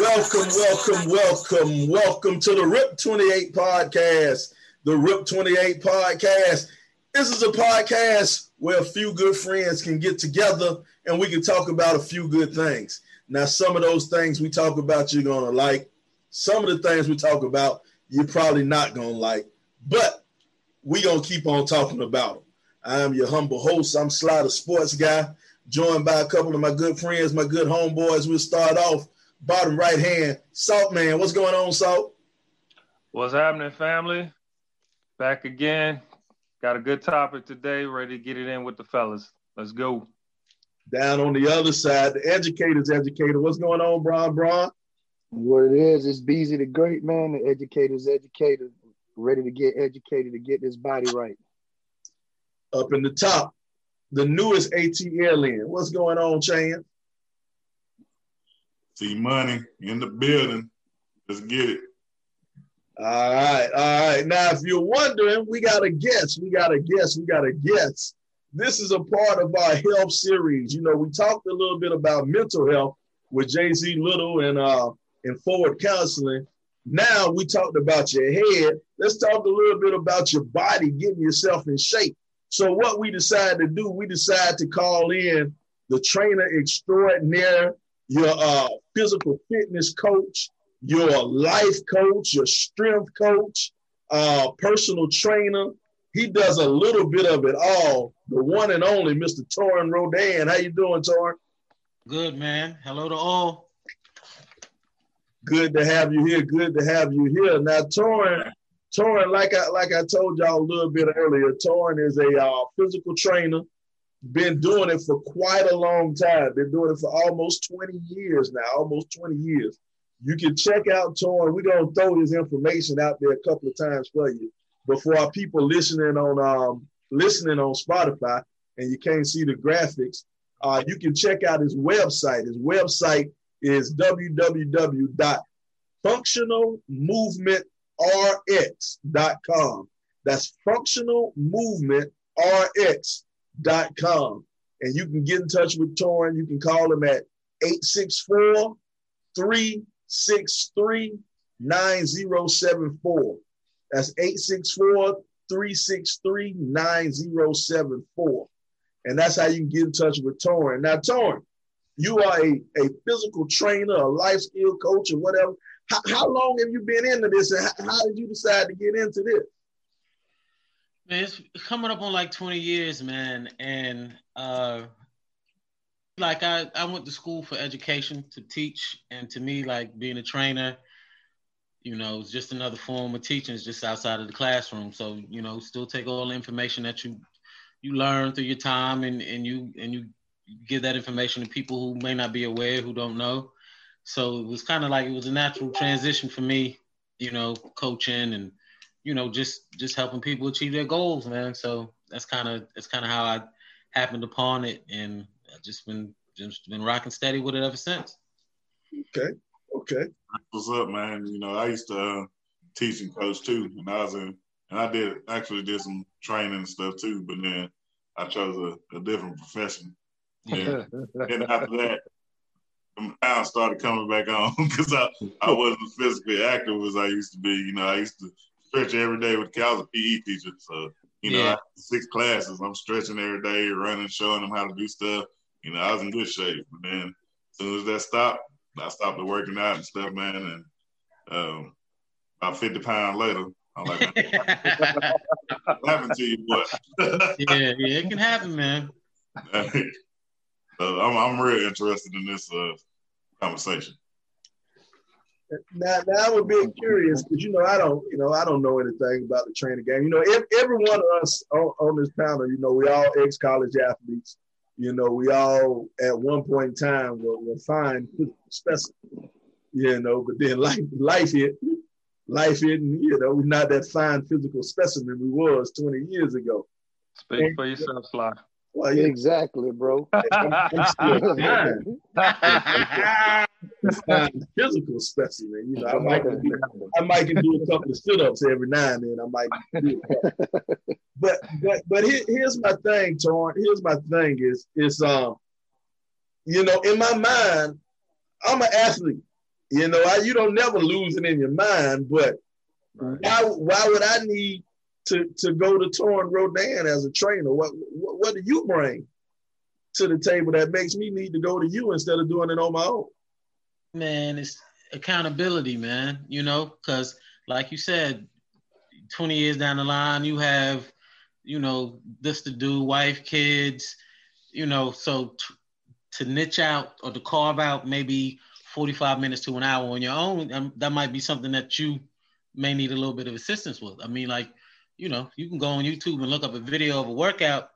Welcome, welcome, welcome, welcome to the RIP 28 podcast. The RIP 28 podcast. This is a podcast where a few good friends can get together and we can talk about a few good things. Now, some of those things we talk about, you're going to like. Some of the things we talk about, you're probably not going to like. But we going to keep on talking about them. I am your humble host. I'm Slider Sports Guy, joined by a couple of my good friends, my good homeboys. We'll start off bottom right hand, Salt Man. What's going on, Salt? What's happening, family? Back again. Got a good topic today. Ready to get it in with the fellas. Let's go. Down on the other side, the educator's educator. What's going on, Bron Bron? What it is, it's Beezy the great man, the educator's educator, ready to get educated to get this body right. Up in the top, the newest ATLien. What's going on, Chan? See money in the building. Let's get it. All right, all right. Now, if you're wondering, we got a guest. We got a guest. We got a guest. This is a part of our health series. You know, we talked a little bit about mental health with Jay Z Little and uh and forward counseling. Now we talked about your head. Let's talk a little bit about your body, getting yourself in shape. So what we decided to do, we decided to call in the trainer extraordinaire, your uh, physical fitness coach, your life coach, your strength coach, uh, personal trainer. He does a little bit of it all. The one and only Mr. Torin Rodan. How you doing, Torin? Good, man. Hello to all. Good to have you here. Good to have you here. Now, Torin, Torin, like I like I told y'all a little bit earlier, Torin is a uh, physical trainer been doing it for quite a long time. Been doing it for almost 20 years now, almost 20 years. You can check out Torin. We're gonna throw this information out there a couple of times for you. But for our people listening on um, listening on Spotify and you can't see the graphics, uh, you can check out his website. His website is www.functionalmovementrx.com. That's functionalmovementrx.com com. And you can get in touch with Torin. You can call him at 864 363 9074. That's 864 363 9074. And that's how you can get in touch with Torin. Now, Torin, you are a, a physical trainer, a life skill coach, or whatever. How, how long have you been into this, and how, how did you decide to get into this? Man, it's coming up on like 20 years, man. And uh like I, I went to school for education to teach and to me like being a trainer, you know, it's just another form of teaching, it's just outside of the classroom. So, you know, still take all the information that you you learn through your time and, and you and you give that information to people who may not be aware, who don't know. So it was kind of like it was a natural transition for me, you know, coaching and you know, just just helping people achieve their goals, man. So that's kind of that's kind of how I happened upon it, and I've just been just been rocking steady with it ever since. Okay, okay. What's up, man? You know, I used to uh, teach and coach too, and I was in, and I did actually did some training and stuff too, but then I chose a, a different profession. Yeah. and after that, the pounds started coming back on because I, I wasn't physically active as I used to be. You know, I used to stretch every day with I was a PE teacher. So, you know, yeah. six classes. I'm stretching every day, running, showing them how to do stuff. You know, I was in good shape. But then as soon as that stopped, I stopped working out and stuff, man. And um, about 50 pounds later, I'm like, what happened to you, boy? yeah, yeah, it can happen, man. so I'm, I'm really interested in this uh, conversation. Now, now I'm a bit curious because you know I don't, you know, I don't know anything about the training game. You know, every, every one of us on, on this panel, you know, we all ex-college athletes. You know, we all at one point in time were, were fine specimen. You know, but then life life hit, life isn't, you know, we're not that fine physical specimen we was 20 years ago. Speak for yourself, Sly. Well, yeah. Exactly, bro. I'm, I'm still physical specimen. You know, I might, do, I might can do a couple of sit-ups every now and then. I might do it. But but but here, here's my thing, Torin. Here's my thing is is um, you know, in my mind, I'm an athlete. You know, I, you don't never lose it in your mind, but right. why why would I need to to go to Torin Rodan as a trainer? What, what what do you bring to the table that makes me need to go to you instead of doing it on my own? Man, it's accountability, man. You know, because like you said, 20 years down the line, you have, you know, this to do, wife, kids, you know, so t- to niche out or to carve out maybe 45 minutes to an hour on your own, um, that might be something that you may need a little bit of assistance with. I mean, like, you know, you can go on YouTube and look up a video of a workout,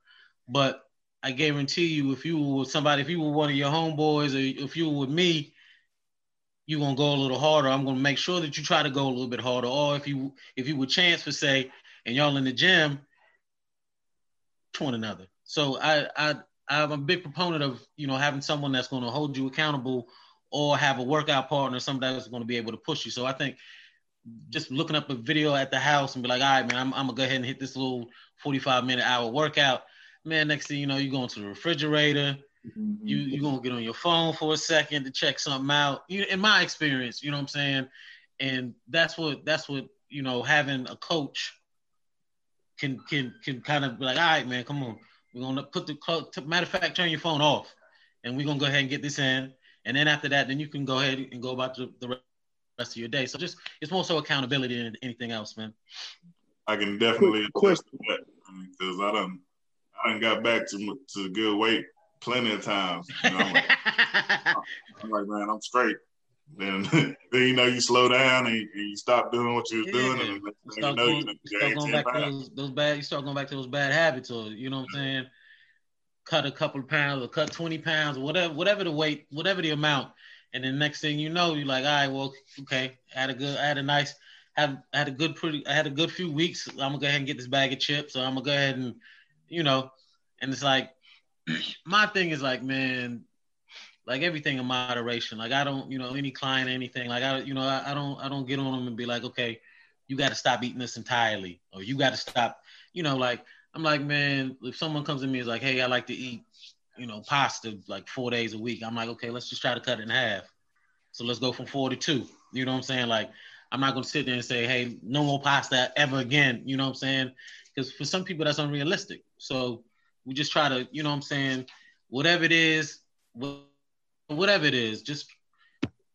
but I guarantee you, if you were somebody, if you were one of your homeboys, or if you were with me, you're gonna go a little harder. I'm gonna make sure that you try to go a little bit harder. Or if you if you were chance for say, and y'all in the gym, to one another. So I I I'm a big proponent of you know having someone that's gonna hold you accountable or have a workout partner, somebody that's to be able to push you. So I think just looking up a video at the house and be like, all right, man, I'm, I'm gonna go ahead and hit this little 45 minute hour workout. Man, next thing you know, you're going to the refrigerator. Mm-hmm. You you're gonna get on your phone for a second to check something out. You, in my experience, you know what I'm saying, and that's what that's what you know having a coach can can can kind of be like, all right, man, come on, we're gonna put the clock. matter of fact, turn your phone off, and we're gonna go ahead and get this in and then after that, then you can go ahead and go about the, the rest of your day. So just it's more so accountability than anything else, man. I can definitely question that because I done I done got back to to good weight plenty of times. You know, I'm, like, I'm, like, man, I'm straight. Then, then you know you slow down and, and you stop doing what you was yeah. doing, and you, start know, going, you, start going back pounds. to those, those bad. You start going back to those bad habits, or you know what I'm saying cut a couple of pounds or cut 20 pounds or whatever, whatever the weight, whatever the amount. And then next thing you know, you're like, all right, well, okay, I had a good, I had a nice, have had a good, pretty, I had a good few weeks. I'm gonna go ahead and get this bag of chips. So I'm gonna go ahead and, you know, and it's like, my thing is like, man, like everything in moderation. Like I don't, you know, any client, anything. Like I, you know, I, I don't, I don't get on them and be like, okay, you got to stop eating this entirely, or you got to stop, you know, like I'm like, man, if someone comes to me is like, hey, I like to eat, you know, pasta like four days a week, I'm like, okay, let's just try to cut it in half. So let's go from four to two. You know what I'm saying? Like, I'm not gonna sit there and say, hey, no more pasta ever again. You know what I'm saying? Because for some people that's unrealistic. So we just try to, you know what I'm saying, whatever it is, whatever it is, just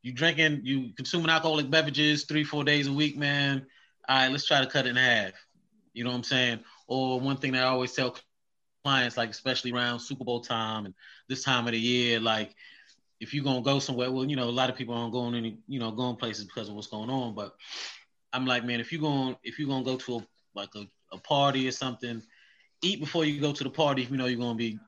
you drinking, you consuming alcoholic beverages three, four days a week, man. All right, let's try to cut it in half. You know what I'm saying? Or one thing that I always tell clients, like especially around Super Bowl time and this time of the year, like if you're gonna go somewhere, well, you know, a lot of people aren't going any, you know, going places because of what's going on. But I'm like, man, if you're going, if you're gonna go to a like a, a party or something, eat before you go to the party if you know you're gonna be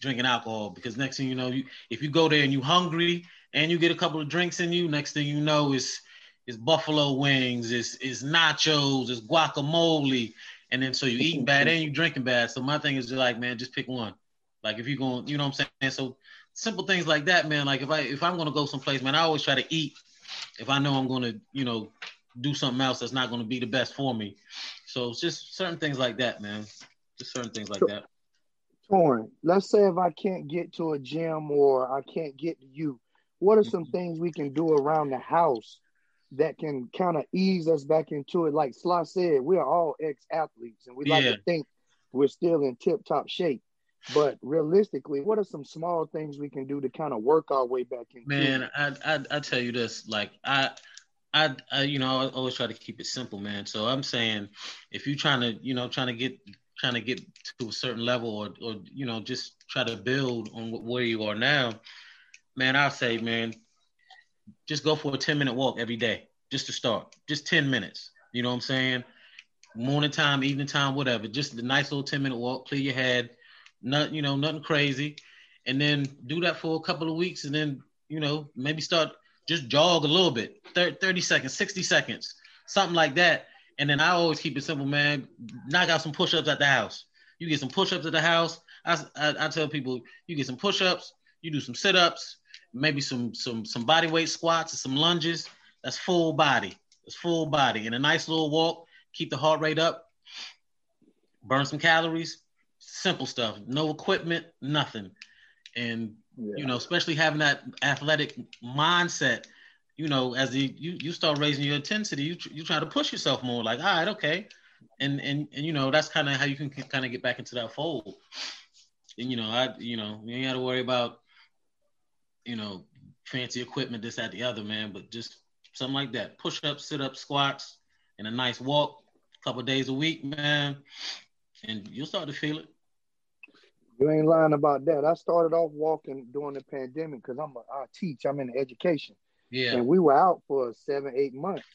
drinking alcohol. Because next thing you know, you if you go there and you're hungry and you get a couple of drinks in you, next thing you know is is buffalo wings, is is nachos, is guacamole, and then so you eating bad and you drinking bad. So my thing is just like, man, just pick one. Like if you're going, you know what I'm saying? So simple things like that, man. Like if I if I'm gonna go someplace, man, I always try to eat if I know I'm gonna, you know, do something else that's not gonna be the best for me. So it's just certain things like that, man. Just certain things like that. Torin. Let's say if I can't get to a gym or I can't get to you, what are some mm-hmm. things we can do around the house that can kind of ease us back into it. Like Sly said, we're all ex athletes and we like to think we're still in tip top shape. But realistically, what are some small things we can do to kind of work our way back in? Man, I, I I tell you this, like I, I, I you know I always try to keep it simple, man. So I'm saying, if you're trying to you know trying to get trying to get to a certain level or or you know just try to build on where you are now, man, I say, man, just go for a 10 minute walk every day, just to start. Just 10 minutes. You know what I'm saying? Morning time, evening time, whatever. Just a nice little 10 minute walk, clear your head, not, you know, nothing crazy. And then do that for a couple of weeks and then, you know, maybe start just jog a little bit 30, 30 seconds, 60 seconds. something like that. And then I always keep it simple, man. Knock out some push-ups at the house. You get some push-ups at the house. I, I, I tell people you get some push-ups, you do some sit-ups, maybe some some some body weight squats and some lunges. That's full body. It's full body and a nice little walk. Keep the heart rate up. Burn some calories. Simple stuff. No equipment, nothing. And yeah. you know, especially having that athletic mindset you know, as the, you you start raising your intensity, you you try to push yourself more. Like, all right, okay, and and and you know that's kind of how you can kind of get back into that fold. And you know, I you know you ain't got to worry about you know fancy equipment, this, that, the other, man. But just something like that, push up, sit up, squats, and a nice walk, a couple days a week, man, and you'll start to feel it. You ain't lying about that. I started off walking during the pandemic because I'm a, I teach. I'm in education. Yeah. And we were out for seven, eight months.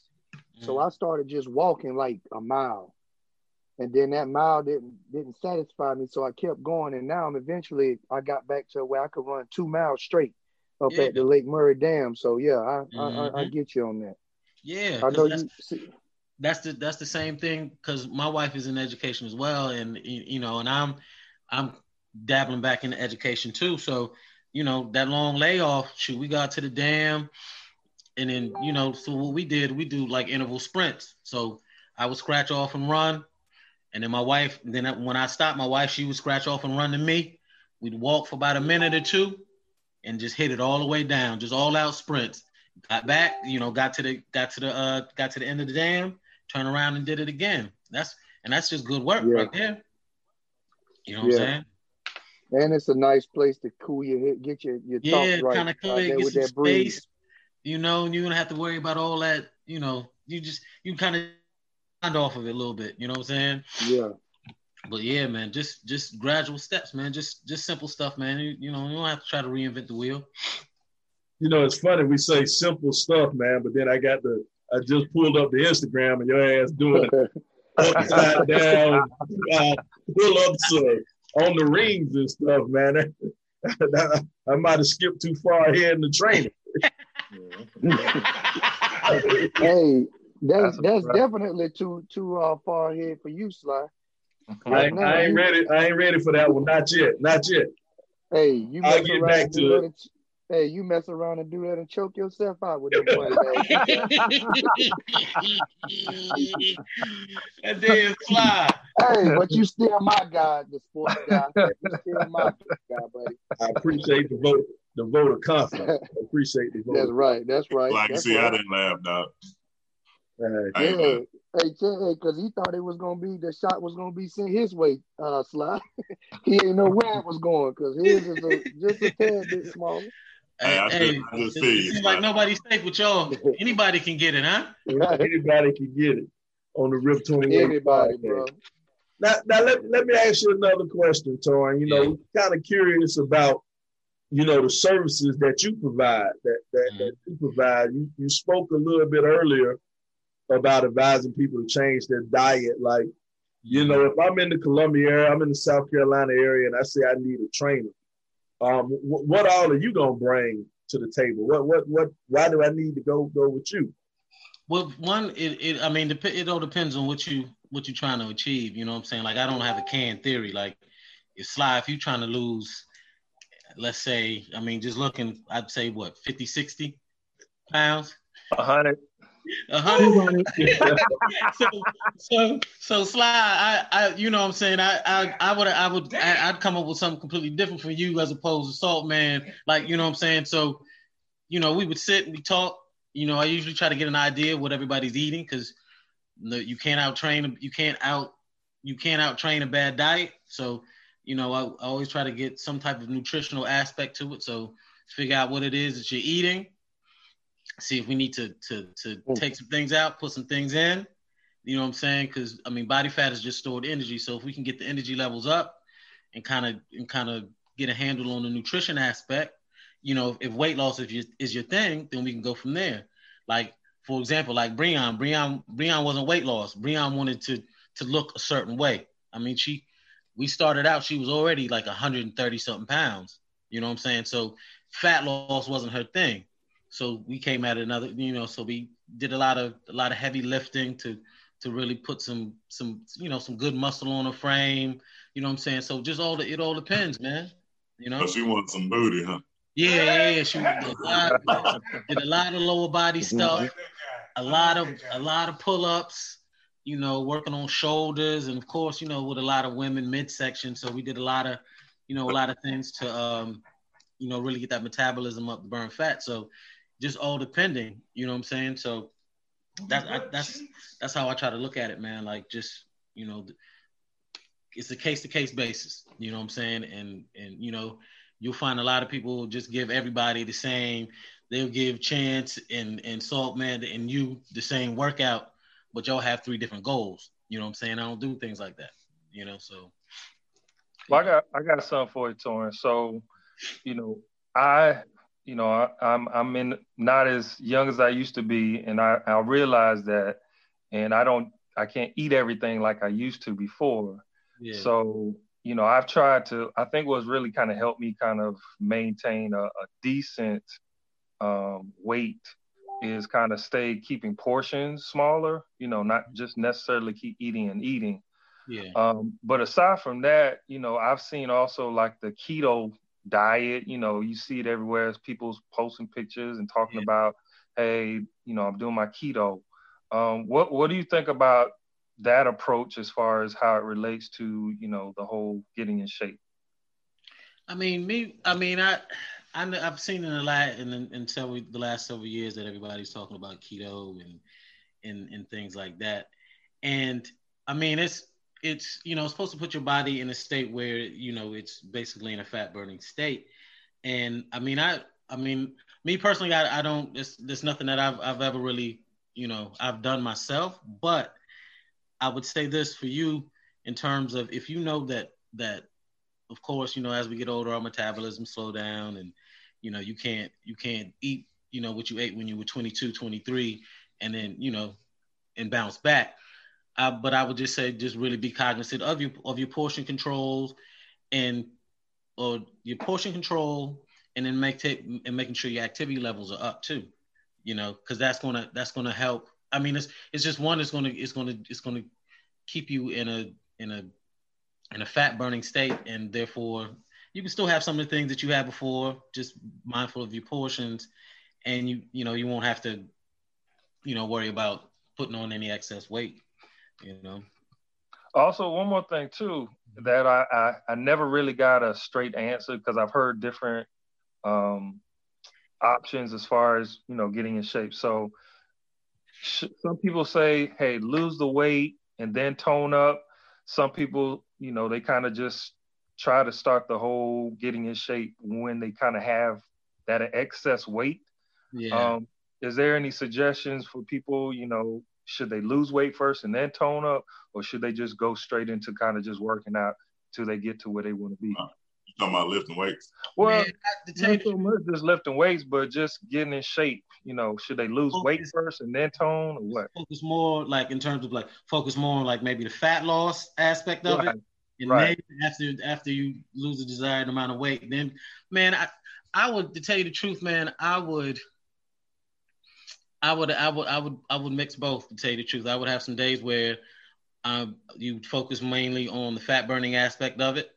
Mm. So I started just walking like a mile. And then that mile didn't didn't satisfy me. So I kept going. And now I'm eventually I got back to where I could run two miles straight up yeah. at the Lake Murray Dam. So yeah, I, mm-hmm. I, I, mm-hmm. get you on that. Yeah. I know that's, you see, that's the that's the same thing because my wife is in education as well. And you know, and I'm I'm dabbling back into education too. So, you know, that long layoff, shoot, we got to the dam and then you know, so what we did, we do like interval sprints. So I would scratch off and run, and then my wife. Then when I stopped, my wife she would scratch off and run to me. We'd walk for about a minute or two, and just hit it all the way down, just all out sprints. Got back, you know, got to the got to the uh got to the end of the dam, turn around and did it again. That's and that's just good work yeah. right there. You know what yeah. I'm saying? And it's a nice place to cool your head, get your your yeah, thoughts right. kind of cool, get some space. Breeze you know, and you're gonna have to worry about all that, you know, you just you kind of off of it a little bit, you know what I'm saying? Yeah. But yeah, man, just just gradual steps, man. Just just simple stuff, man. You, you know, you don't have to try to reinvent the wheel. You know, it's funny we say simple stuff, man, but then I got the I just pulled up the Instagram and your ass doing it upside down uh, pull ups uh, on the rings and stuff, man. I might have skipped too far ahead in the training. hey, that's that's definitely too too uh, far ahead for you, Sly. I, ain't, I ain't ready. I ain't ready for that one. Not yet. Not yet. Hey, you I'll get back to it. hey, you mess around and do that and choke yourself out with them That damn Sly. Hey, but you still my guy, the sports guy. You still my guy, buddy. I appreciate the vote the vote of confidence. appreciate the vote. That's right. That's right. Like, That's see, right. I didn't laugh, dog. Uh, yeah. Hey, because he thought it was gonna be the shot was gonna be sent his way, uh, Sly. he didn't know where it was going because his is a, just a tad bit smaller. Hey, I hey, just, it seems like nobody's safe with y'all. Anybody can get it, huh? Anybody can get it on the Rip 21. Anybody, bro. Now, now let, let me ask you another question, Torin. You know, yeah. kind of curious about you know the services that you provide that that, mm-hmm. that you provide you, you spoke a little bit earlier about advising people to change their diet. Like, you know, if I'm in the Columbia area, I'm in the South Carolina area, and I say I need a trainer, um, wh- what all are you gonna bring to the table? What, what, what? Why do I need to go go with you? Well, one, it, it I mean, it all depends on what you what you're trying to achieve. You know what I'm saying? Like, I don't have a canned theory. Like, if Sly, if you're trying to lose, let's say, I mean, just looking, I'd say what 50, 60 pounds. 100. Uh-huh. so, so, so Sly, I, I, you know, what I'm saying, I, I, I would, I would, I, would come up with something completely different for you as opposed to Salt Man. Like, you know, what I'm saying, so, you know, we would sit and we talk. You know, I usually try to get an idea what everybody's eating because you can't out train, you can't out, you can't out train a bad diet. So, you know, I, I always try to get some type of nutritional aspect to it. So, figure out what it is that you're eating See if we need to to to take some things out, put some things in. You know what I'm saying? Because I mean, body fat is just stored energy. So if we can get the energy levels up and kind of and kind of get a handle on the nutrition aspect, you know, if weight loss is your is your thing, then we can go from there. Like for example, like Breon, Breon, Breon wasn't weight loss. Breon wanted to to look a certain way. I mean, she we started out, she was already like 130 something pounds. You know what I'm saying? So fat loss wasn't her thing. So we came at another, you know, so we did a lot of a lot of heavy lifting to to really put some some you know some good muscle on the frame. You know what I'm saying? So just all the it all depends, man. You know. So she wants some booty, huh? Yeah, yeah, yeah. She did a, lot, did a lot of lower body stuff, a lot of a lot of pull ups. You know, working on shoulders, and of course, you know, with a lot of women midsection. So we did a lot of, you know, a lot of things to, um, you know, really get that metabolism up, to burn fat. So just all depending. You know what I'm saying? So that I, that's that's how I try to look at it, man. Like just you know, it's a case to case basis. You know what I'm saying? And and you know, you'll find a lot of people just give everybody the same. They'll give Chance and and Salt Man and you the same workout, but y'all have three different goals. You know what I'm saying? I don't do things like that. You know, so. Well, I got I got something for you, Torin. So, you know, I you know, I, am I'm, I'm in not as young as I used to be, and I I realize that, and I don't I can't eat everything like I used to before. Yeah. So you know, I've tried to. I think what's really kind of helped me kind of maintain a, a decent um, weight is kind of stay keeping portions smaller. You know, not just necessarily keep eating and eating. Yeah. Um, but aside from that, you know, I've seen also like the keto diet. You know, you see it everywhere as people's posting pictures and talking yeah. about, hey, you know, I'm doing my keto. Um, what what do you think about that approach as far as how it relates to you know the whole getting in shape? I mean, me. I mean, I. I have seen in the last in, in several the last several years that everybody's talking about keto and and and things like that, and I mean it's it's you know supposed to put your body in a state where you know it's basically in a fat burning state. And i mean i i mean me personally i, I don't there's, there's nothing that I've, I've ever really you know i've done myself but i would say this for you in terms of if you know that that of course you know as we get older our metabolism slow down and you know you can't you can't eat you know what you ate when you were 22 23 and then you know and bounce back but I would just say just really be cognizant of your of your portion controls and or your portion control and then make t- and making sure your activity levels are up too. You know, because that's gonna that's gonna help. I mean, it's it's just one. It's gonna it's gonna it's gonna keep you in a in a in a fat burning state, and therefore you can still have some of the things that you had before. Just mindful of your portions, and you you know you won't have to you know worry about putting on any excess weight you know. Also, one more thing too that I I, I never really got a straight answer because I've heard different um, options as far as you know getting in shape. So sh- some people say, hey, lose the weight and then tone up. Some people, you know, they kind of just try to start the whole getting in shape when they kind of have that excess weight. Yeah. Um, is there any suggestions for people, you know, should they lose weight first and then tone up, or should they just go straight into kind of just working out till they get to where they want to be? Uh, you talking about lifting weights? Well, not so much just lifting weights, but just getting in shape. You know, should they lose focus, weight first and then tone, or what? Focus more like in terms of like focus more on like maybe the fat loss aspect of right. it, and right. then after after you lose the desired amount of weight, then man, I I would to tell you the truth, man, I would I would, I would, I would, I would mix both. To tell you the truth, I would have some days where um, you focus mainly on the fat burning aspect of it,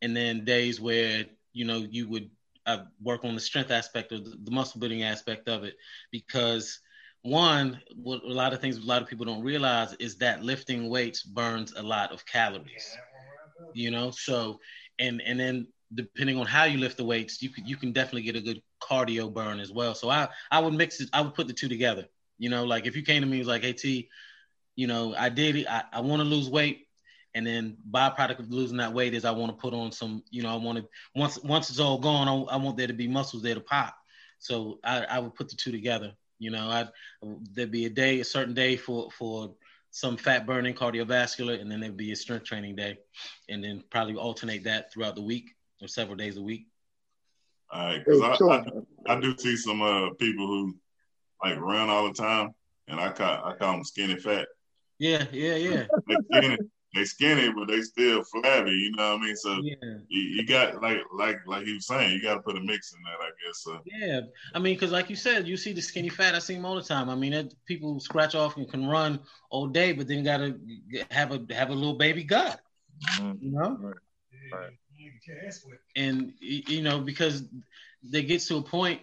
and then days where you know you would uh, work on the strength aspect of the, the, muscle building aspect of it. Because one, what a lot of things a lot of people don't realize is that lifting weights burns a lot of calories. You know, so and and then depending on how you lift the weights, you can you can definitely get a good cardio burn as well. So I I would mix it. I would put the two together. You know, like if you came to me was like, hey T, you know, I did it. I, I want to lose weight, and then byproduct of losing that weight is I want to put on some. You know, I want to once once it's all gone, I, I want there to be muscles there to pop. So I I would put the two together. You know, I there'd be a day, a certain day for for some fat burning cardiovascular, and then there'd be a strength training day, and then probably alternate that throughout the week or several days a week. All right, because I, I, I, do see some uh, people who like run all the time, and I call I call them skinny fat. Yeah, yeah, yeah. they skinny, they skinny, but they still flabby. You know what I mean? So yeah. you, you, got like like like he was saying, you got to put a mix in that, I guess so. Yeah, I mean, because like you said, you see the skinny fat. I see them all the time. I mean, it, people scratch off and can run all day, but then gotta have a have a little baby gut. Mm-hmm. You know. Right. Right. And you know because they get to a point,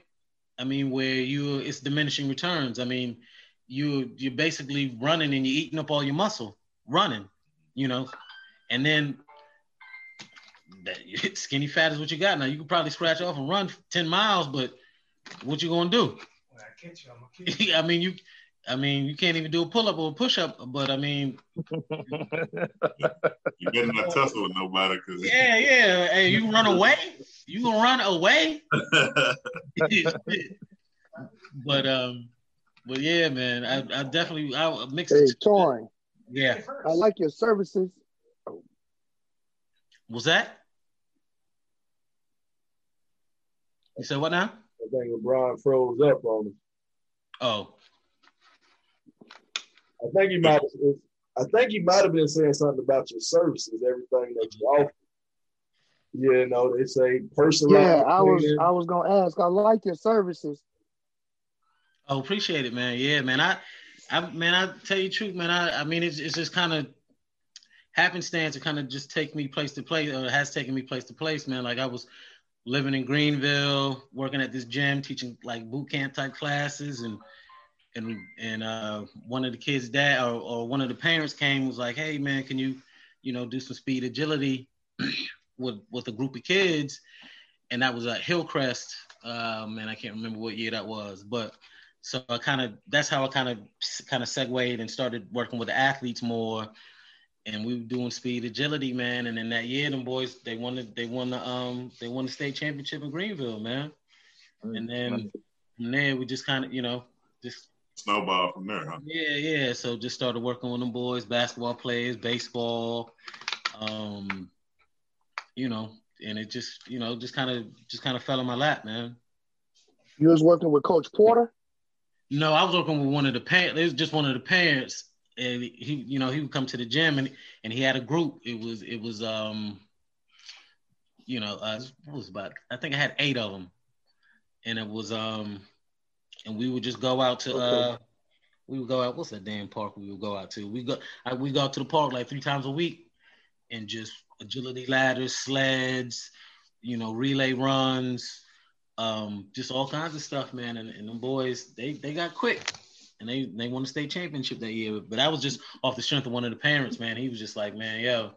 I mean, where you it's diminishing returns. I mean, you you're basically running and you're eating up all your muscle running, you know, and then that skinny fat is what you got. Now you can probably scratch off and run 10 miles, but what you gonna do? When I catch you, I'm gonna catch you. I mean, you I mean, you can't even do a pull up or a push up, but I mean, you better not tussle with nobody because yeah, yeah. Hey, you run away, you gonna run away. but um, but yeah, man, I, I definitely I mix. It. Hey, Torin. Yeah, I like your services. Was that? You said what now? I think LeBron froze up on me. Oh. I think he might. I think he might have been saying something about your services, everything that you offer. You know, they say personal. Yeah, I was. I was gonna ask. I like your services. Oh, appreciate it, man. Yeah, man. I, I, man. I tell you the truth, man. I, I mean, it's, it's just kind of happenstance to kind of just take me place to place, or has taken me place to place, man. Like I was living in Greenville, working at this gym, teaching like boot camp type classes, and and and uh, one of the kids' dad or, or one of the parents came was like, "Hey man, can you, you know, do some speed agility with with a group of kids?" And that was at Hillcrest, um, and I can't remember what year that was, but so I kind of that's how I kind of kind of segued and started working with the athletes more, and we were doing speed agility, man. And in that year, them boys they won the they won the um they won the state championship in Greenville, man. And then from there we just kind of you know just snowball from there, huh? Yeah, yeah. So just started working with them boys, basketball players, baseball, um, you know, and it just, you know, just kind of just kind of fell in my lap, man. You was working with Coach Porter? No, I was working with one of the parents. It was just one of the parents, and he, you know, he would come to the gym and and he had a group. It was it was um, you know, uh, it was about I think I had eight of them, and it was um and we would just go out to okay. uh we would go out what's that damn park we would go out to? We go I, we go out to the park like three times a week and just agility ladders sleds you know relay runs um just all kinds of stuff man. And, and the boys they they got quick and they they won the state championship that year. But that was just off the strength of one of the parents man. He was just like man yo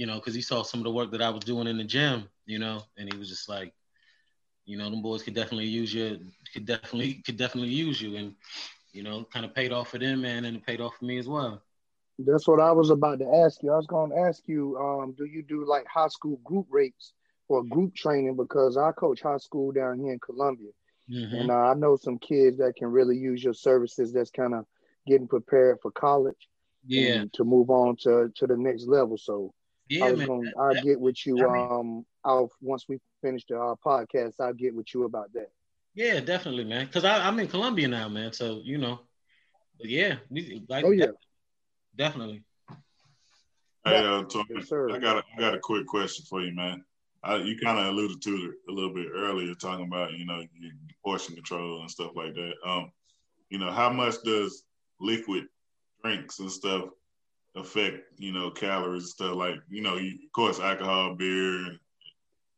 you know because he saw some of the work that i was doing in the gym you know and he was just like you know, them boys could definitely use you. Could definitely could definitely use you, and you know, kind of paid off for them, man, and it paid off for me as well. That's what I was about to ask you. I was going to ask you, um, do you do like high school group rates or group training? Because I coach high school down here in Columbia, mm-hmm. and uh, I know some kids that can really use your services. That's kind of getting prepared for college, yeah, to move on to to the next level. So yeah, I was Gonna, i'll get with you. I mean, um, I'll once we finish the uh, podcast, I'll get with you about that. Yeah, definitely, man. Because I'm in Columbia now, man. So you know, but yeah, we, like, oh yeah, definitely. Hey, uh, Tony, yes, I got a, I got a quick question for you, man. I, you kind of alluded to it a little bit earlier, talking about you know portion control and stuff like that. Um, you know, how much does liquid drinks and stuff affect you know calories and stuff like you know, you, of course, alcohol, beer, and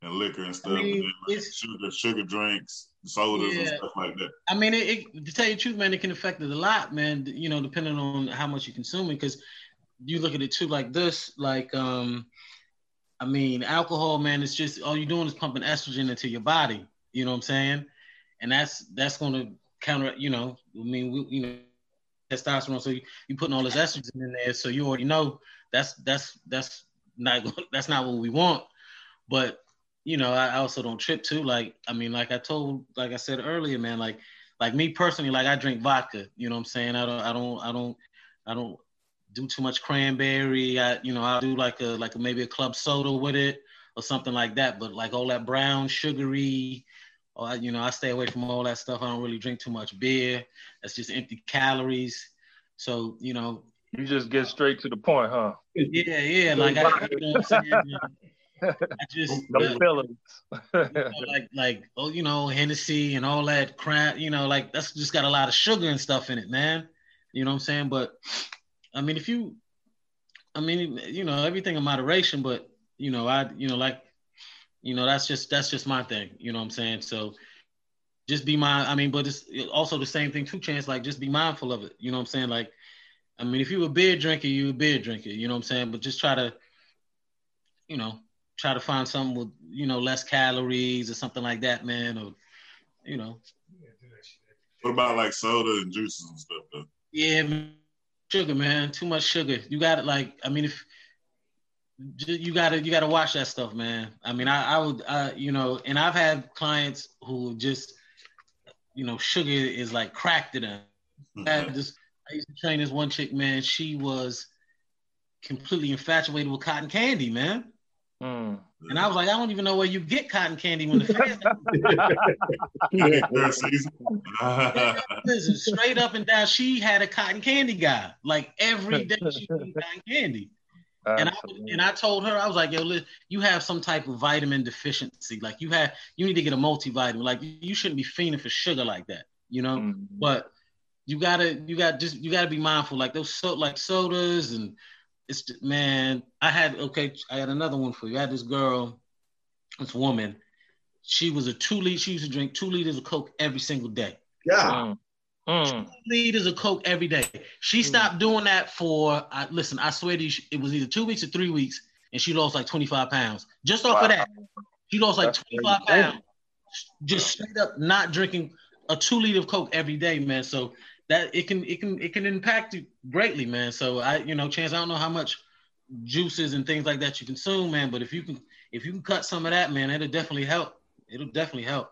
and liquor and stuff, I mean, and like sugar, sugar drinks, sodas, yeah. and stuff like that. I mean, it, it, to tell you the truth, man, it can affect it a lot, man. You know, depending on how much you consume it, because you look at it too, like this, like um, I mean, alcohol, man, it's just all you're doing is pumping estrogen into your body. You know what I'm saying? And that's that's going to counter. You know, I mean, we, you know, testosterone. So you, you putting all this estrogen in there, so you already know that's that's that's not that's not what we want. But you know, I also don't trip too. Like, I mean, like I told, like I said earlier, man, like, like me personally, like I drink vodka. You know what I'm saying? I don't, I don't, I don't, I don't do too much cranberry. I, you know, I'll do like a, like a, maybe a club soda with it or something like that. But like all that brown, sugary, Oh, or you know, I stay away from all that stuff. I don't really drink too much beer. That's just empty calories. So you know, you just get straight to the point, huh? Yeah, yeah. Like I, you know I just the uh, fillers. you know, like like oh you know Hennessy and all that crap. You know like that's just got a lot of sugar and stuff in it, man. You know what I'm saying? But I mean, if you, I mean, you know, everything in moderation. But you know, I you know like, you know, that's just that's just my thing. You know what I'm saying? So just be my. I mean, but it's also the same thing too. Chance like just be mindful of it. You know what I'm saying? Like, I mean, if you a beer drinker, you a beer drinker. You know what I'm saying? But just try to, you know, try to find something with you know less calories or something like that, man. Or you know. What about like soda and juices and stuff though? Yeah, sugar, man. Too much sugar. You got it. Like, I mean, if you gotta you gotta watch that stuff, man. I mean, I, I would, I, you know, and I've had clients who just, you know, sugar is like crack to them. Mm-hmm. I just I used to train this one chick, man. She was completely infatuated with cotton candy, man. Mm. And I was like, I don't even know where you get cotton candy when the feds. Listen, straight up and down, she had a cotton candy guy. Like every day, she eat cotton candy. And I and I told her I was like, yo, listen, you have some type of vitamin deficiency. Like you have, you need to get a multivitamin. Like you shouldn't be fiending for sugar like that, you know. Mm-hmm. But you gotta, you got just, you gotta be mindful. Like those so like sodas and it's man. I had okay. I had another one for you. I had this girl, this woman. She was a two liter. She used to drink two liters of Coke every single day. Yeah. Mm. Two liters of Coke every day. She mm. stopped doing that for. I, listen, I swear to you, it was either two weeks or three weeks, and she lost like twenty five pounds just off wow. of that. She lost like twenty five pounds, just straight up not drinking a two liter of Coke every day, man. So that it can it can it can impact you greatly, man. So I you know, chance I don't know how much juices and things like that you consume, man. But if you can if you can cut some of that, man, it'll definitely help. It'll definitely help.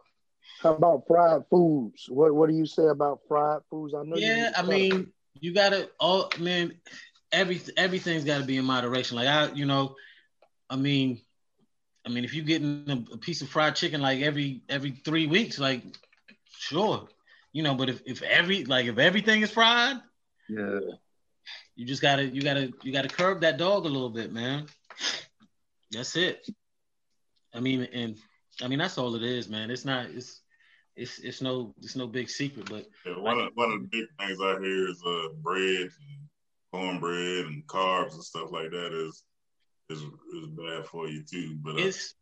How about fried foods? What what do you say about fried foods? I know. Yeah, I uh, mean, you gotta all man. Every everything's got to be in moderation. Like I, you know, I mean, I mean, if you're getting a, a piece of fried chicken like every every three weeks, like sure, you know, but if, if every like if everything is fried, yeah, you just gotta you gotta you gotta curb that dog a little bit, man. That's it. I mean, and I mean that's all it is, man. It's not it's it's it's no it's no big secret, but yeah, one of one of the big things I hear is uh bread and cornbread and carbs and stuff like that is is is bad for you too. But uh, it's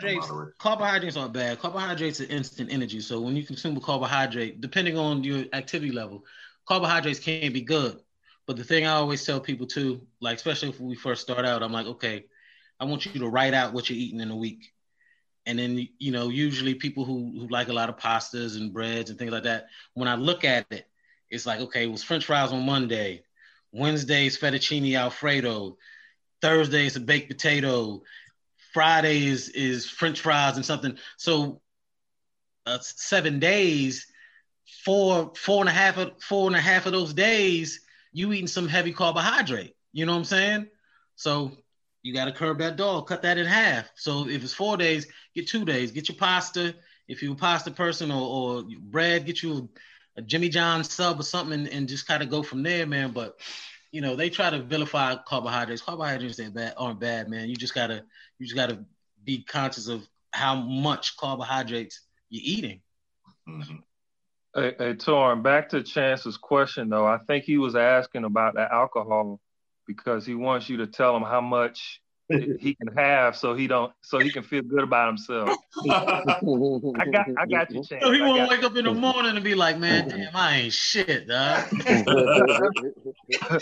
Carbohydrates, carbohydrates aren't bad. Carbohydrates are instant energy. So when you consume a carbohydrate, depending on your activity level, carbohydrates can be good. But the thing I always tell people too, like especially if we first start out, I'm like, okay, I want you to write out what you're eating in a week. And then you know, usually people who, who like a lot of pastas and breads and things like that, when I look at it, it's like, okay, it was French fries on Monday, Wednesday's fettuccine alfredo, Thursday is a baked potato, Friday is is French fries and something. So uh, seven days, four four and a half of four and a half of those days, you eating some heavy carbohydrate. You know what I'm saying? So you got to curb that dog, cut that in half. So if it's four days, get two days. Get your pasta. If you're a pasta person or, or bread, get you a, a Jimmy John sub or something and, and just kind of go from there, man. But you know, they try to vilify carbohydrates. Carbohydrates ain't bad, aren't bad, man. You just gotta you just gotta be conscious of how much carbohydrates you're eating. Mm-hmm. Hey, hey, Torin, back to Chance's question though. I think he was asking about the alcohol because he wants you to tell him how much he can have so he don't so he can feel good about himself. I got I got you, Chance. So he won't wake up in the morning and be like, man, damn, I ain't shit, dog.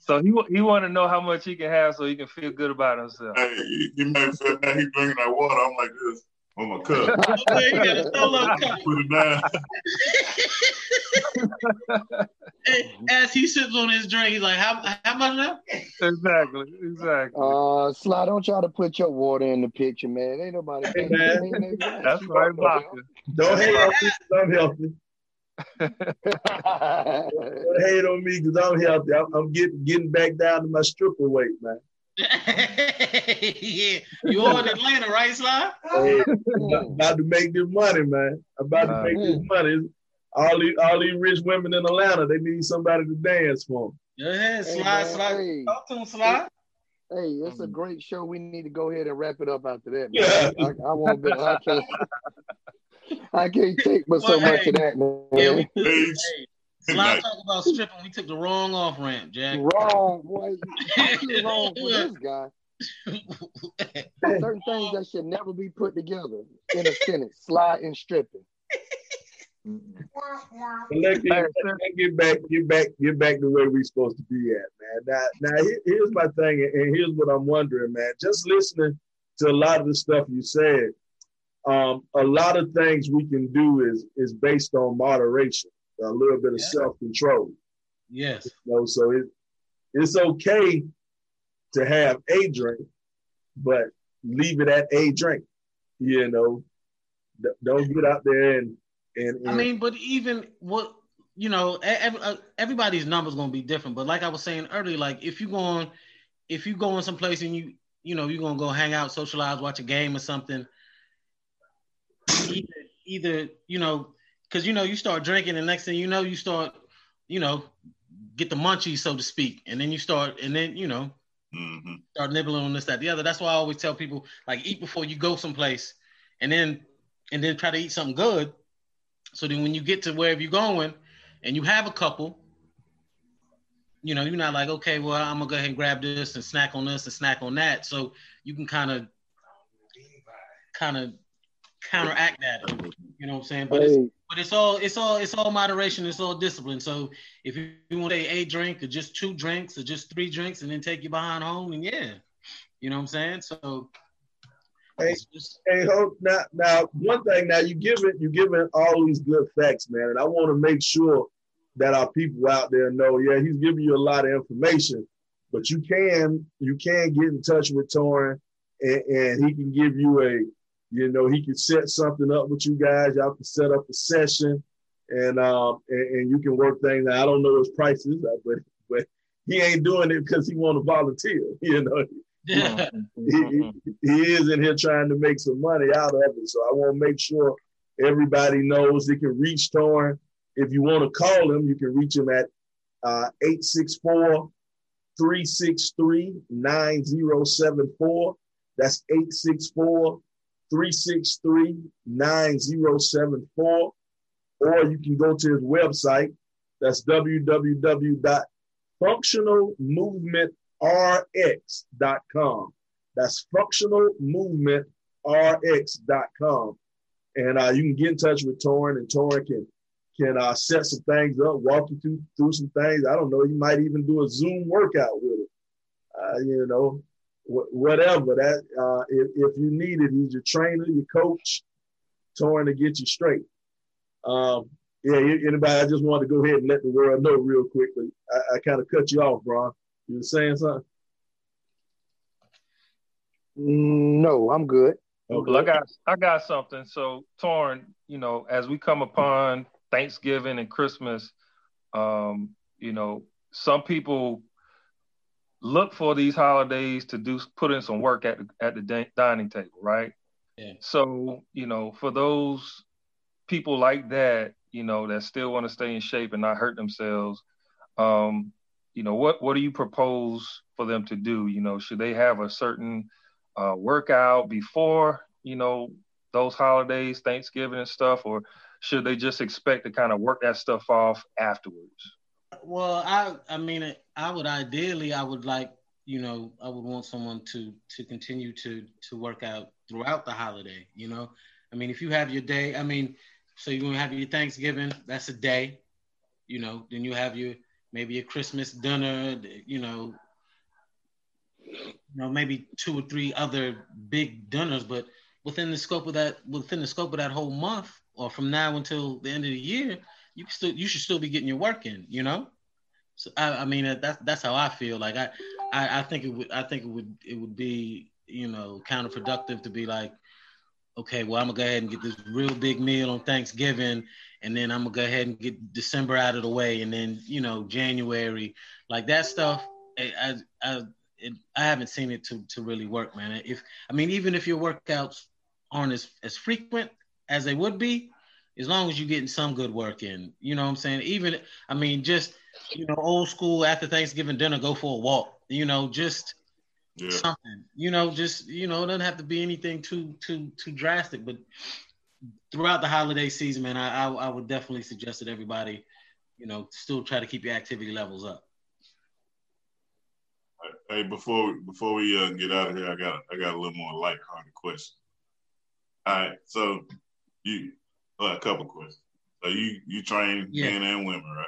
So he he want to know how much he can have so he can feel good about himself. Hey, he, he may feel that he drinking that water. I'm like this on my cup. okay, you got a solo cup. Put it down. As he sips on his drink, he's like, "How how much now?" Exactly, exactly. Uh, Sly, don't try to put your water in the picture, man. Ain't nobody. Hey, man. That's right, Blocker. Don't help me. Don't hate on me because I'm healthy. I'm, I'm, getting getting back down to my stripper weight, man. yeah, you are in Atlanta, right, Sly? Hey, about to make this money, man. About to make this money. All these all these rich women in Atlanta, they need somebody to dance for them. Go ahead, Sly, hey, Sly. Hey. Talk to him, Sly. Hey, it's a mm. great show. We need to go ahead and wrap it up after that. Man. Yeah. I, I won't be. I can't. I can't take but so well, much hey, of that, man. Yeah, we, hey, Sly talk about stripping. We took the wrong off ramp, Jack. Wrong, boy. wrong for this guy. Certain things that should never be put together in a sentence. Slide and stripping. Let's get, back, get back, get back to where we're supposed to be at, man. Now, now here's my thing, and here's what I'm wondering, man. Just listening to a lot of the stuff you said, um, a lot of things we can do is is based on moderation, a little bit of yeah. self control. Yes. You know, so it it's okay to have a drink, but leave it at a drink. You know, don't get out there and and, and I mean, but even what you know, uh, everybody's numbers gonna be different. But like I was saying earlier, like if you going, if you going someplace and you you know you're gonna go hang out, socialize, watch a game or something. Either, either you know, because you know you start drinking, and next thing you know, you start, you know, get the munchies, so to speak, and then you start, and then you know, mm-hmm. start nibbling on this, that, the other. That's why I always tell people like eat before you go someplace, and then and then try to eat something good so then when you get to wherever you're going and you have a couple, you know, you're not like, okay, well, I'm gonna go ahead and grab this and snack on this and snack on that. So you can kind of kind of counteract that. You know what I'm saying? But it's but it's all it's all it's all moderation, it's all discipline. So if you, you want a, a drink or just two drinks or just three drinks and then take you behind home, and yeah, you know what I'm saying? So Hey, hey, Hope. Now, now, one thing. Now, you giving you giving all these good facts, man, and I want to make sure that our people out there know. Yeah, he's giving you a lot of information, but you can you can get in touch with Torin, and, and he can give you a, you know, he can set something up with you guys. Y'all can set up a session, and um, and, and you can work things. Out. I don't know his prices, but but he ain't doing it because he want to volunteer. You know, he, he, he is in here trying to make some money out of it. So I want to make sure everybody knows they can reach Torin. If you want to call him, you can reach him at uh, 864 363 9074. That's 864 363 9074. Or you can go to his website. That's www.functionalmovement rx.com. That's functional movement rx.com. And uh, you can get in touch with Torin, and Torin can can uh, set some things up, walk you through through some things. I don't know. You might even do a Zoom workout with it. Uh, you know, wh- whatever that. Uh, if, if you need it, he's your trainer, your coach. Torin to get you straight. Um, yeah, anybody? I just wanted to go ahead and let the world know real quickly. I, I kind of cut you off, Bron. You were saying something? No, I'm good. Okay. Well, I got I got something. So Torin, you know, as we come upon Thanksgiving and Christmas, um, you know, some people look for these holidays to do put in some work at the, at the dining table, right? Yeah. So, you know, for those people like that, you know, that still want to stay in shape and not hurt themselves, um, you know what what do you propose for them to do? You know should they have a certain uh, workout before you know those holidays thanksgiving and stuff or should they just expect to kind of work that stuff off afterwards? Well i i mean i would ideally i would like you know i would want someone to to continue to to work out throughout the holiday you know? I mean if you have your day i mean so you're gonna have your thanksgiving that's a day you know then you have your maybe a Christmas dinner, you know, you know, maybe two or three other big dinners, but within the scope of that, within the scope of that whole month, or from now until the end of the year, you still you should still be getting your work in, you know. So I, I mean that's that's how I feel. Like I, I, I think it would I think it would it would be you know counterproductive to be like, okay, well I'm gonna go ahead and get this real big meal on Thanksgiving, and then I'm gonna go ahead and get December out of the way, and then you know January, like that stuff. I I, I, I haven't seen it to to really work, man. If I mean, even if your workouts aren't as as frequent as they would be, as long as you're getting some good work in, you know what I'm saying. Even I mean, just you know, old school after Thanksgiving dinner, go for a walk. You know, just yeah. something. You know, just you know, it doesn't have to be anything too too too drastic. But throughout the holiday season, man, I I, I would definitely suggest that everybody, you know, still try to keep your activity levels up. Hey, before before we uh, get out of here, I got I got a little more light-hearted question. All right, so you well, a couple questions. So you you train yeah. men and women, right?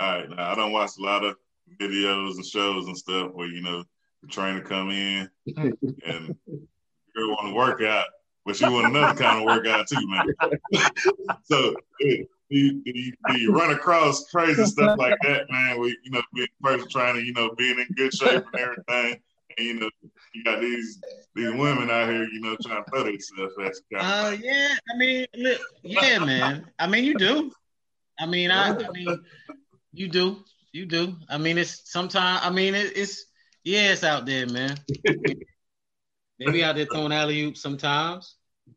All right. Now I don't watch a lot of videos and shows and stuff where you know the trainer come in and you want to work out, but she want another kind of workout too, man. so you, you, you, run across crazy stuff like that, man? Where you know being first trying to you know being in good shape and everything, and you know you got these these women out here, you know, trying to throw themselves at you. Uh, yeah, I mean, look, yeah, man. I mean, you do. I mean, I, I mean, you do, you do. I mean, it's sometimes. I mean, it, it's yeah, it's out there, man. Maybe out there throwing alley oops sometimes.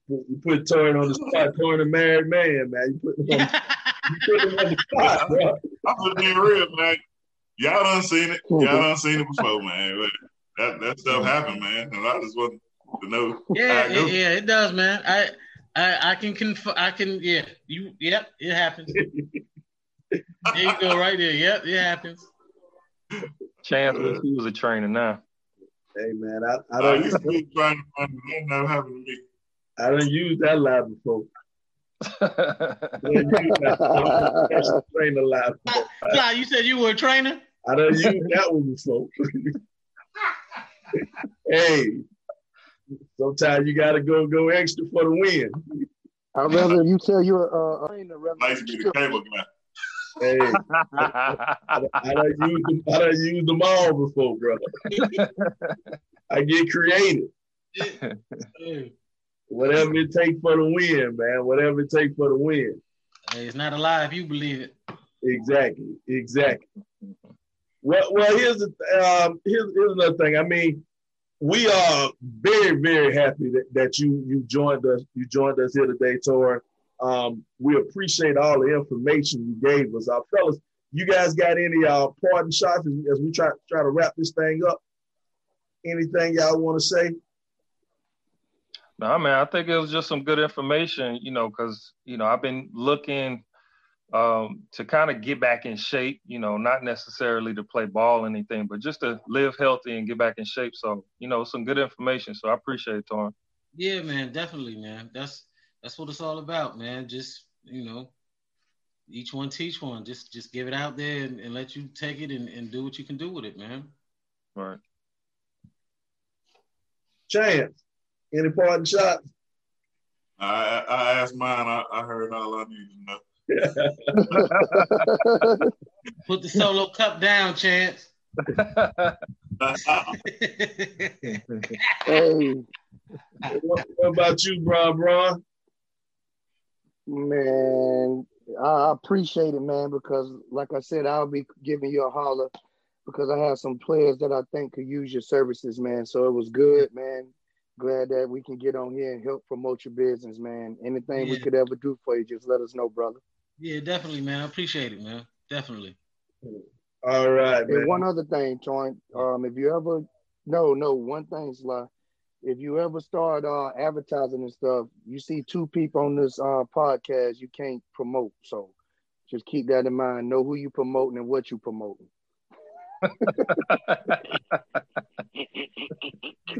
You put Torin on the spot, Torin a married man, man. You put him on, you put him on the spot, bro. I'm just being real, man. Y'all done seen it. Y'all done seen it before, man that that stuff happened, man, and I just want to know. Yeah, it, yeah, it does, man. I I I can conf- I can yeah you yep it happens. there you go, right there. Yep, it happens. Chance he was a trainer now. Hey man, I, I don't uh, use trying to find it. never happened to me. I don't use that lie before. trainer lie. Nah, you said you were a trainer. I don't use that one before hey, sometimes you gotta go go extra for the win. I'd rather you tell you uh, I ain't a nice to be the cable guy. Hey, I, I, don't use them, I don't use them all before, brother. I get creative. Whatever it takes for the win, man. Whatever it takes for the win. Hey, it's not a lie if you believe it. Exactly. Exactly. Well, well, here's the um, here's, here's another thing. I mean, we are very, very happy that, that you you joined us. You joined us here today, Tor. Um, we appreciate all the information you gave us. Our uh, fellas, you guys got any uh, parting shots as, as we try try to wrap this thing up? Anything y'all want to say? No, man, I think it was just some good information, you know, because you know I've been looking um, to kind of get back in shape, you know, not necessarily to play ball or anything, but just to live healthy and get back in shape. So, you know, some good information. So I appreciate it, Torin. Yeah, man, definitely, man. That's that's what it's all about, man. Just, you know, each one teach one. Just just give it out there and, and let you take it and, and do what you can do with it, man. Right. Chance, any parting shots? I I asked mine. I, I heard all I needed to know. Put the solo cup down, Chance. hey. What, what, about you, bro, bro? Man, I appreciate it, man, because like I said, I'll be giving you a holler because I have some players that I think could use your services, man. So it was good, man. Glad that we can get on here and help promote your business, man. Anything yeah. we could ever do for you, just let us know, brother. Yeah, definitely, man. I appreciate it, man. Definitely. All right, man. And one other thing, Joint. Um, if you ever no, no, one thing, Sly. If you ever start uh, advertising and stuff, you see two people on this uh, podcast, you can't promote. So just keep that in mind. Know who you promoting and what you promoting.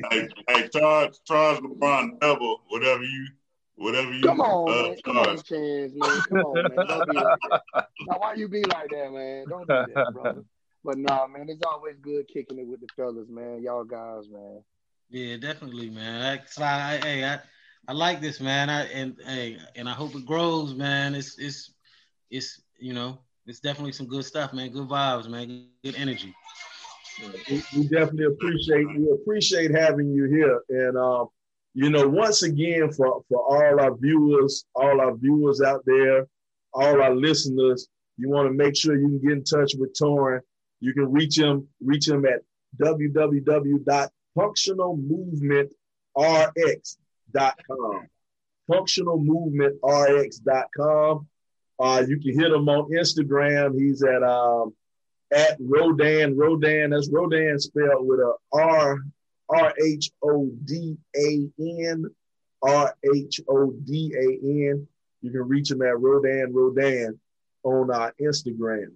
hey, hey, charge, charge LeBron double, whatever you Whatever you come on, uh, man. Come on, chance, man. Come on, man. Don't be like that. Now, why you be like that, man? Don't do that, brother. But nah, man, it's always good kicking it with the fellas, man. Y'all guys, man. Yeah, definitely, man. I, I, hey, I, I like this, man. I and hey, and I hope it grows, man. It's it's it's you know, it's definitely some good stuff, man. Good vibes, man. Good energy. We, we definitely appreciate we appreciate having you here, and um, you know, once again, for, for all our viewers, all our viewers out there, all our listeners, you want to make sure you can get in touch with Torin. You can reach him, reach him at www.functionalmovementrx.com. Functionalmovementrx.com. Functionalmovementrx.com. Uh, you can hit him on Instagram. He's at um, at Rhodan. Rhodan, that's Rhodan spelled with a R R H O D A N. R H O D A N. You can reach him at Rhodan Rhodan on uh, Instagram.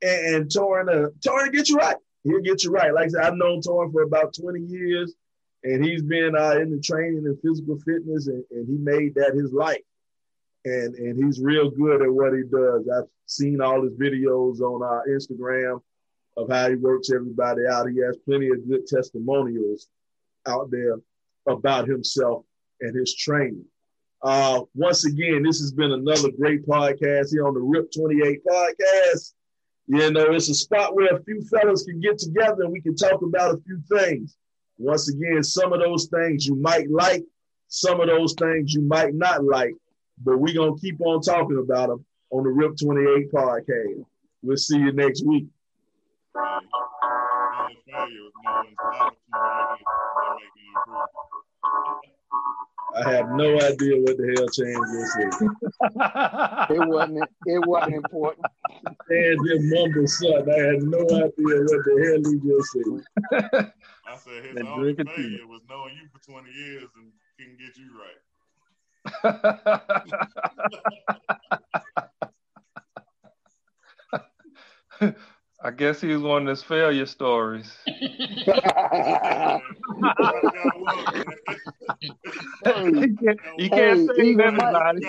And, and Torin, uh, Torin get you right. He'll get you right. Like I said, I've known Torin for about 20 years, and he's been uh, in the training and physical fitness, and, and he made that his life. And, and he's real good at what he does. I've seen all his videos on our Instagram of how he works everybody out. He has plenty of good testimonials out there about himself and his training. Uh, once again, this has been another great podcast here on the RIP 28 podcast. You know, it's a spot where a few fellas can get together and we can talk about a few things. Once again, some of those things you might like, some of those things you might not like, but we're going to keep on talking about them on the RIP 28 podcast. We'll see you next week. I have no idea what the hell Chan this said. it wasn't. It wasn't important. Chan just mumbled something. I had no idea what the hell he just said. I said his and only failure was knowing you for 20 years and couldn't get you right. I guess he was one of his failure stories. you can't, you can't hey, save everybody.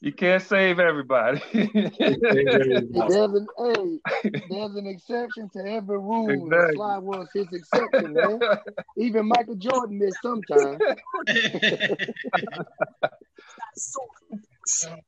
you can't save everybody. there's, an, hey, there's an exception to every rule. Exactly. Sly was his exception, man. Even Michael Jordan missed sometimes.